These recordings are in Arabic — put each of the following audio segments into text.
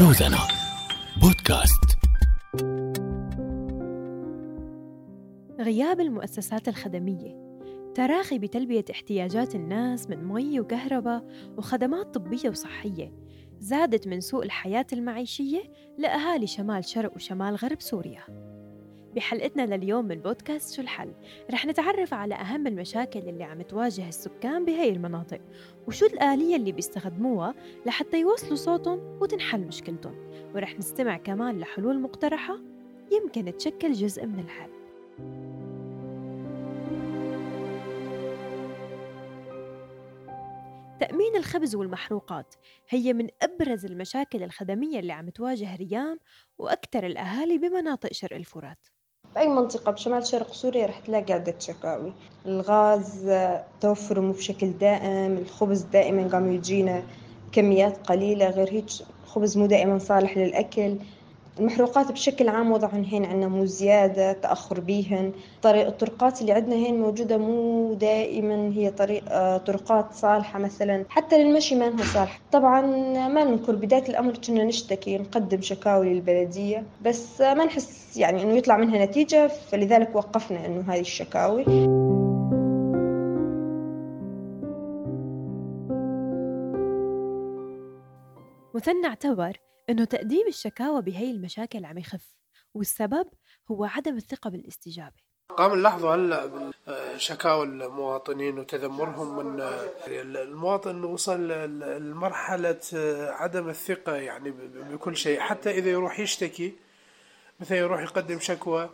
روزانا بودكاست. غياب المؤسسات الخدمية. تراخي بتلبية احتياجات الناس من مي وكهرباء وخدمات طبية وصحية زادت من سوء الحياة المعيشية لأهالي شمال شرق وشمال غرب سوريا. بحلقتنا لليوم من بودكاست شو الحل؟ رح نتعرف على أهم المشاكل اللي عم تواجه السكان بهي المناطق وشو الآلية اللي بيستخدموها لحتى يوصلوا صوتهم وتنحل مشكلتهم؟ ورح نستمع كمان لحلول مقترحة يمكن تشكل جزء من الحل. تأمين الخبز والمحروقات هي من أبرز المشاكل الخدمية اللي عم تواجه ريام وأكثر الأهالي بمناطق شرق الفرات. بأي منطقة؟ بشمال شرق سوريا رح تلاقي عدة شكاوي الغاز توفره مو بشكل دائم الخبز دائما قام يجينا كميات قليلة غير هيك الخبز مو دائما صالح للأكل. المحروقات بشكل عام وضعهم هين عندنا مو زيادة تأخر بيهن. طريق الطرقات اللي عندنا هين موجودة مو دائما هي طريق آه، طرقات صالحة مثلا. حتى للمشي ما انها صالحة طبعا ما ننكر بداية الأمر كنا نشتكي نقدم شكاوي للبلدية بس ما نحس يعني إنه يطلع منها نتيجة فلذلك وقفنا إنه هذه الشكاوي. مثنى اعتبر إنه تقديم الشكاوى بهي المشاكل عم يخف والسبب هو عدم الثقة بالاستجابة. قام نلاحظوا هلأ شكاوى المواطنين وتذمرهم من المواطن وصل لمرحلة عدم الثقة يعني بكل شيء. حتى إذا يروح يشتكي مثلا يروح يقدم شكوى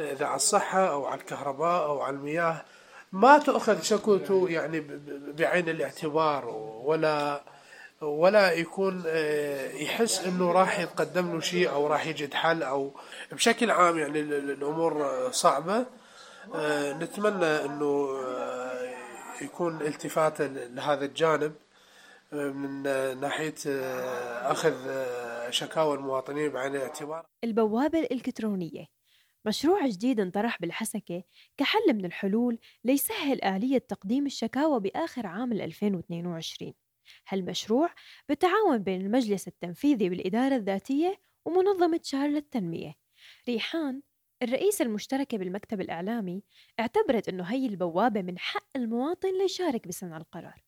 إذا على الصحة أو على الكهرباء أو على المياه ما تؤخذ شكوته يعني بعين الاعتبار ولا ولا يكون آه، يحس إنه راح يتقدم له شيء أو راح يجد حل أو بشكل عام يعني الأمور صعبة. آه، نتمنى إنه آه، يكون التفات لهذا الجانب من ناحية أخذ شكاوى المواطنين بعين الاعتبار. البوابة الإلكترونية. مشروع جديد انطرح بالحسكة كحل من الحلول ليسهل آلية تقديم الشكاوى بآخر عام 2022 هالمشروع بالتعاون بين المجلس التنفيذي بالإدارة الذاتية ومنظمة شهر للتنمية ريحان الرئيسة المشتركة بالمكتب الإعلامي اعتبرت أنه هي البوابة من حق المواطن ليشارك بصنع القرار.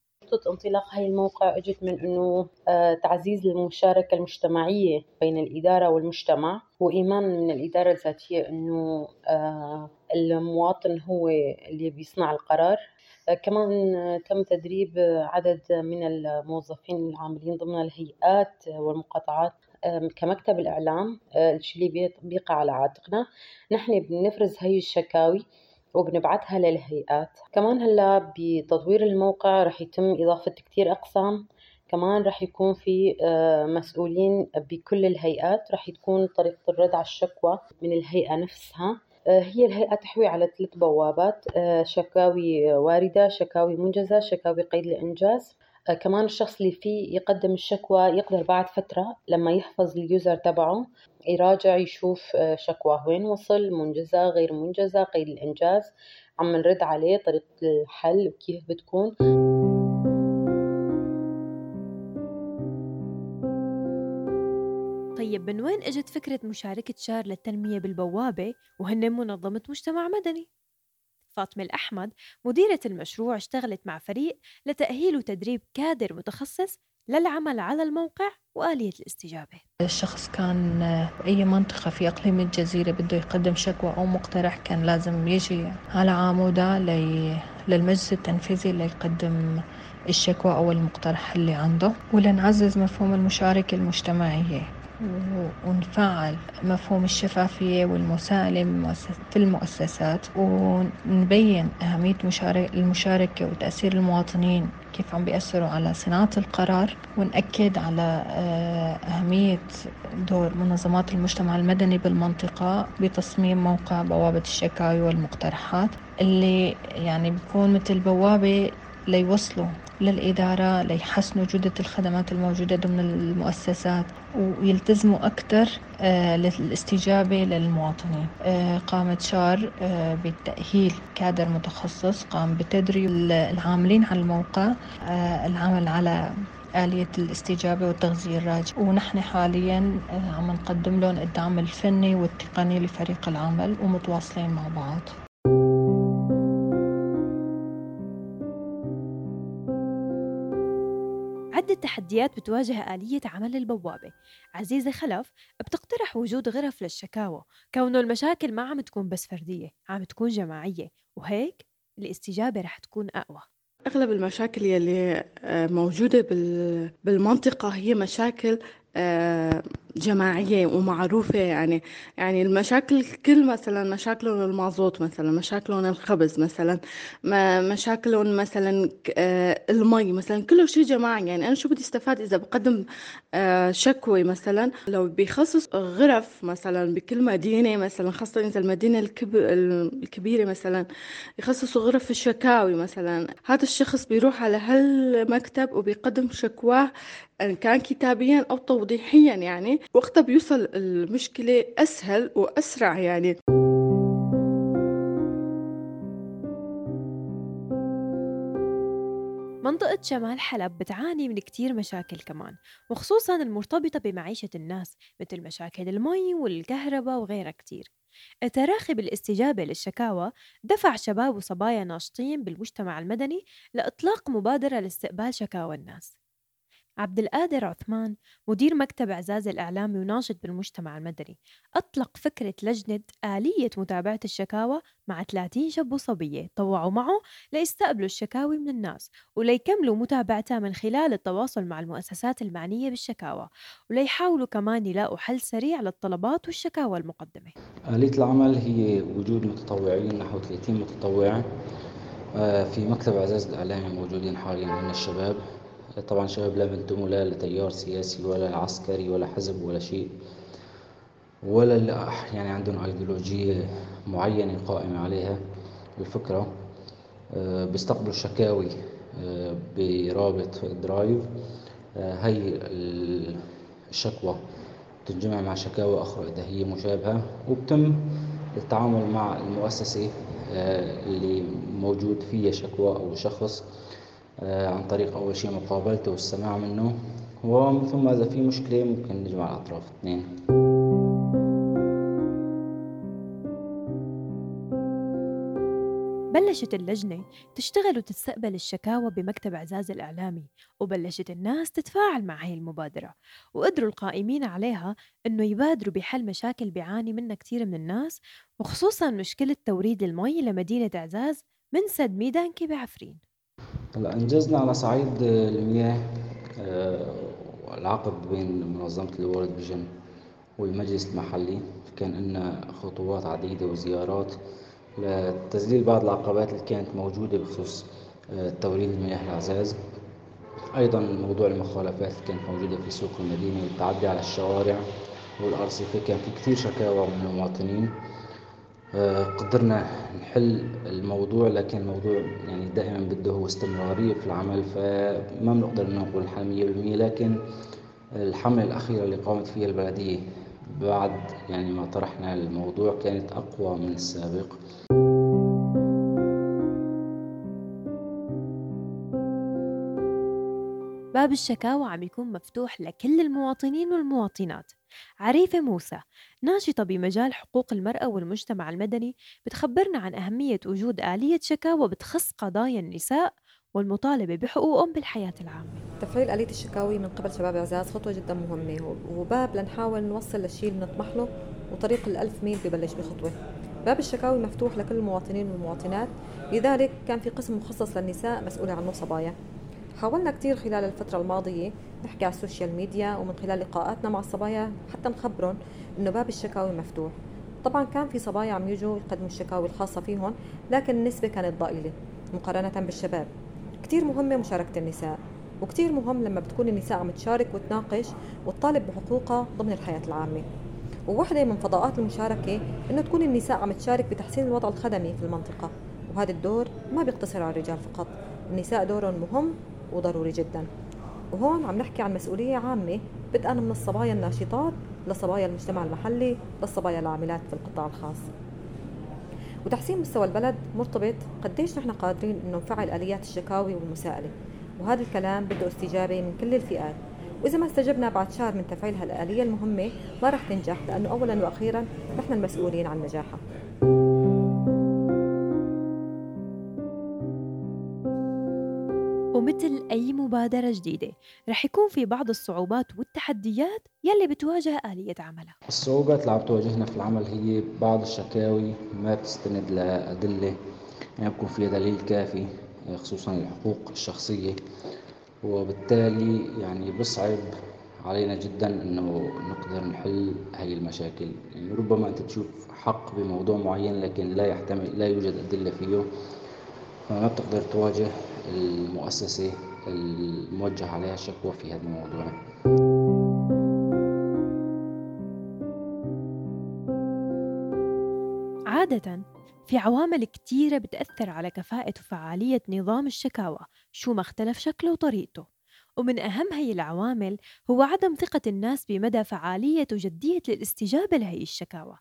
انطلاق هاي الموقع أجت من إنه آه، تعزيز المشاركة المجتمعية بين الإدارة والمجتمع وإيمان من الإدارة الذاتية إنه آه، المواطن هو اللي بيصنع القرار. كمان تم تدريب عدد من الموظفين العاملين ضمن الهيئات والمقاطعات كمكتب الإعلام الشيء اللي بيقع على عاتقنا. نحن بنفرز هي الشكاوي وبنبعثها للهيئات. كمان هلا بتطوير الموقع رح يتم إضافة كتير أقسام. كمان رح يكون في مسؤولين بكل الهيئات. رح تكون طريقة الرد على الشكوى من الهيئة نفسها. آه، هي الهيئة تحوي على ثلاث بوابات آه، شكاوي واردة شكاوي منجزة شكاوي قيد الإنجاز آه، كمان الشخص اللي فيه يقدم الشكوى يقدر بعد فترة لما يحفظ اليوزر تبعه يراجع يشوف شكواه وين وصل منجزة غير منجزة قيد الإنجاز عم نرد عليه طريقة الحل وكيف بتكون. طيب من وين إجت فكرة مشاركة شار للتنمية بالبوابة وهن منظمة مجتمع مدني؟ فاطمة الأحمد مديرة المشروع اشتغلت مع فريق لتأهيل وتدريب كادر متخصص للعمل على الموقع وآلية الاستجابة الشخص كان بأي منطقة في إقليم الجزيرة بده يقدم شكوى أو مقترح كان لازم يجي على عمودة لي للمجلس التنفيذي ليقدم الشكوى أو المقترح اللي عنده ولنعزز مفهوم المشاركة المجتمعية ونفعل مفهوم الشفافية والمساءلة في المؤسسات ونبين أهمية المشاركة وتأثير المواطنين كيف عم بيأثروا على صناعة القرار ونأكد على آه، أهمية دور منظمات المجتمع المدني بالمنطقة بتصميم موقع بوابة الشكاوي والمقترحات اللي يعني بيكون مثل بوابة ليوصلوا للإدارة ليحسنوا جودة الخدمات الموجودة ضمن المؤسسات. ويلتزموا أكثر آه، للاستجابة للمواطنين. آه، قامت شار آه، بالتأهيل كادر متخصص قام بتدريب العاملين على الموقع العمل على آلية الاستجابة والتغذية الراجع ونحن حاليا عم نقدم لهم الدعم الفني والتقني لفريق العمل ومتواصلين مع بعض. عدة تحديات بتواجه آلية عمل البوابة. عزيزة خلف بتقترح وجود غرف للشكاوى. كونه المشاكل ما عم تكون بس فردية عم تكون جماعية. وهيك الاستجابة رح تكون أقوى. أغلب المشاكل يلي آه، موجودة بالمنطقة هي مشاكل آه، جماعية ومعروفة يعني يعني المشاكل كل مثلا مشاكلهم المازوت مثلا مشاكلهم الخبز مثلا مشاكلهم مثلا آه، المي مثلا كله شيء جماعي. يعني أنا شو بدي استفاد إذا بقدم آه، شكوى مثلا؟ لو بيخصص غرف مثلا بكل مدينة مثلا خاصة إذا المدينة الكبيرة مثلا يخصصوا غرف الشكاوي مثلا. هذا الشخص بيروح على هالمكتب وبيقدم شكواه إن كان كتابيا أو توضيحيا يعني. وقتها بيوصل المشكلة أسهل وأسرع يعني. منطقة شمال حلب بتعاني من كتير مشاكل كمان وخصوصا المرتبطة بمعيشة الناس مثل مشاكل المي والكهرباء وغيرها كتير. التراخي بالاستجابة للشكاوى دفع شباب وصبايا ناشطين بالمجتمع المدني لإطلاق مبادرة لاستقبال شكاوى الناس. عبد القادر عثمان مدير مكتب إعزاز الإعلامي وناشط بالمجتمع المدني أطلق فكرة لجنة آلية متابعة الشكاوى مع 30 شاب وصبية طوعوا معه ليستقبلوا الشكاوي من الناس وليكملوا متابعتها من خلال التواصل مع المؤسسات المعنية بالشكاوى وليحاولوا كمان يلاقوا حل سريع للطلبات والشكاوى المقدمة. آلية العمل هي وجود متطوعين نحو 30 متطوع آه، في مكتب إعزاز الإعلامي موجودين حاليا من الشباب. طبعا شباب لا ينتموا لا لتيار سياسي ولا عسكري ولا حزب ولا شيء ولا يعني عندهم ايديولوجية معينة قائمة عليها الفكرة. آه، بيستقبلوا الشكاوي آه، برابط درايف آه، هي الشكوى تنجمع مع شكاوى أخرى إذا هي مشابهة وبتم التعامل مع المؤسسة اللي موجود فيها شكوى أو شخص عن طريق أول شيء مقابلته والسماع منه. ومن ثم إذا في مشكلة ممكن نجمع الأطراف اثنين. بلشت اللجنة تشتغل وتستقبل الشكاوى بمكتب إعزاز الإعلامي وبلشت الناس تتفاعل مع هاي المبادرة وقدروا القائمين عليها إنه يبادروا بحل مشاكل بيعاني منها كتير من الناس وخصوصا مشكلة توريد المي لمدينة إعزاز من سد ميدانكي بعفرين هلا أنجزنا على صعيد المياه آه، العقد بين منظمة الورد فيجن والمجلس المحلي. كان لنا خطوات عديدة وزيارات لتذليل بعض العقبات اللي كانت موجودة بخصوص آه، توريد المياه العزاز. أيضا موضوع المخالفات اللي كانت موجودة في سوق المدينة والتعدي على الشوارع والأرصفة. كان في كثير شكاوى من المواطنين. قدرنا نحل الموضوع لكن الموضوع يعني دائما بده هو استمرارية في العمل فما بنقدر نقول الحل مية بالمية. لكن الحملة الأخيرة اللي قامت فيها البلدية بعد يعني ما طرحنا الموضوع كانت أقوى من السابق. باب الشكاوى عم يكون مفتوح لكل المواطنين والمواطنات. عريفة موسى ناشطة بمجال حقوق المرأة والمجتمع المدني بتخبرنا عن أهمية وجود آلية شكاوى بتخص قضايا النساء والمطالبة بحقوقهم بالحياة العامة. تفعيل آلية الشكاوي من قبل شباب إعزاز خطوة جدا مهمة وباب لنحاول نوصل للشيء اللي نطمح له وطريق الألف ميل ببلش بخطوة. باب الشكاوي مفتوح لكل المواطنين والمواطنات لذلك كان في قسم مخصص للنساء مسؤولة عنه صبايا حاولنا كثير خلال الفترة الماضية نحكي على السوشيال ميديا ومن خلال لقاءاتنا مع الصبايا حتى نخبرهم إنه باب الشكاوي مفتوح. طبعا كان في صبايا عم يجوا يقدموا الشكاوي الخاصة فيهم لكن النسبة كانت ضئيلة مقارنة بالشباب. كثير مهمة مشاركة النساء وكثير مهم لما بتكون النساء عم تشارك وتناقش وتطالب بحقوقها ضمن الحياة العامة. وواحدة من فضاءات المشاركة إنه تكون النساء عم تشارك بتحسين الوضع الخدمي في المنطقة وهذا الدور ما بيقتصر على الرجال فقط. النساء دورهم مهم وضروري جدا. وهون عم نحكي عن مسؤولية عامة بدءا من الصبايا الناشطات لصبايا المجتمع المحلي للصبايا العاملات في القطاع الخاص. وتحسين مستوى البلد مرتبط قديش نحن قادرين إنه نفعل آليات الشكاوي والمساءلة. وهذا الكلام بده استجابة من كل الفئات. وإذا ما استجبنا بعد شهر من تفعيل هالآلية المهمة ما رح تنجح لأنه أولا وأخيرا نحن المسؤولين عن نجاحها. ومثل أي مبادرة جديدة رح يكون في بعض الصعوبات والتحديات يلي بتواجه آلية عملها. الصعوبات اللي عم تواجهنا في العمل هي بعض الشكاوي ما بتستند لأدلة يعني بكون فيها دليل كافي خصوصا الحقوق الشخصية. وبالتالي يعني بصعب علينا جدا إنه نقدر نحل هاي المشاكل. يعني ربما أنت تشوف حق بموضوع معين لكن لا يحتمل لا يوجد أدلة فيه. فما بتقدر تواجه المؤسسة الموجه عليها الشكوى في هذا الموضوع. عادة في عوامل كتيرة بتأثر على كفاءة وفعالية نظام الشكاوى شو ما اختلف شكله وطريقته. ومن أهم هي العوامل هو عدم ثقة الناس بمدى فعالية وجدية الاستجابة لهي الشكاوى.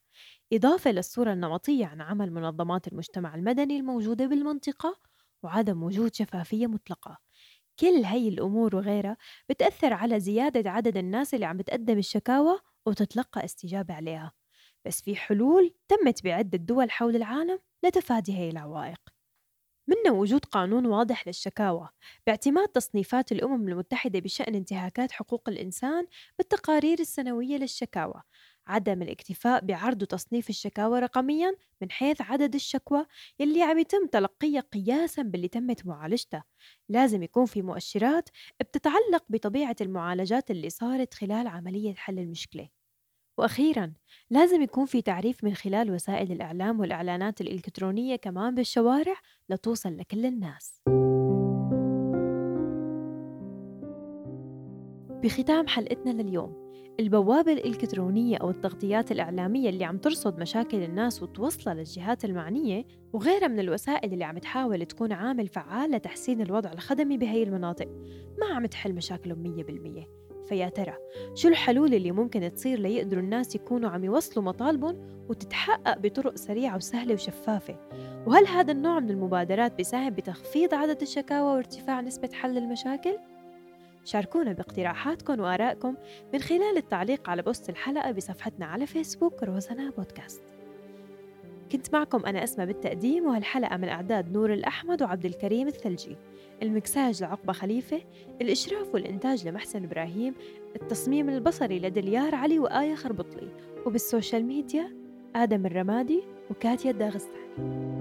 إضافة للصورة النمطية عن عمل منظمات المجتمع المدني الموجودة بالمنطقة وعدم وجود شفافية مطلقة. كل هي الأمور وغيرها بتأثر على زيادة عدد الناس اللي عم بتقدم الشكاوى وتتلقى استجابة عليها. بس في حلول تمت بعدة دول حول العالم لتفادي هي العوائق. منها وجود قانون واضح للشكاوى باعتماد تصنيفات الأمم المتحدة بشأن انتهاكات حقوق الإنسان بالتقارير السنوية للشكاوى عدم الاكتفاء بعرض تصنيف الشكاوى رقميا من حيث عدد الشكوى يلي عم يتم تلقيها قياسا باللي تمت معالجتها لازم يكون في مؤشرات بتتعلق بطبيعة المعالجات اللي صارت خلال عملية حل المشكلة. وأخيرا لازم يكون في تعريف من خلال وسائل الإعلام والإعلانات الإلكترونية كمان بالشوارع لتوصل لكل الناس. بختام حلقتنا لليوم. البوابة الإلكترونية أو التغطيات الإعلامية اللي عم ترصد مشاكل الناس وتوصلها للجهات المعنية وغيرها من الوسائل اللي عم تحاول تكون عامل فعال لتحسين الوضع الخدمي بهي المناطق ما عم تحل مشاكلهم مية بالمية. فيا ترى شو الحلول اللي ممكن تصير ليقدروا الناس يكونوا عم يوصلوا مطالبهم وتتحقق بطرق سريعة وسهلة وشفافة؟ وهل هذا النوع من المبادرات بيساهم بتخفيض عدد الشكاوى وارتفاع نسبة حل المشاكل؟ شاركونا باقتراحاتكم وآرائكم من خلال التعليق على post الحلقة بصفحتنا على فيسبوك روزانا بودكاست. كنت معكم أنا أسمى بالتقديم وهالحلقة من أعداد نور الأحمد وعبد الكريم الثلجي. المكساج لعقبة خليفة الإشراف والإنتاج لمحسن إبراهيم التصميم البصري لدليار علي وآية خربطلي وبال social media آدم الرمادي وكاتيا الداغستاني.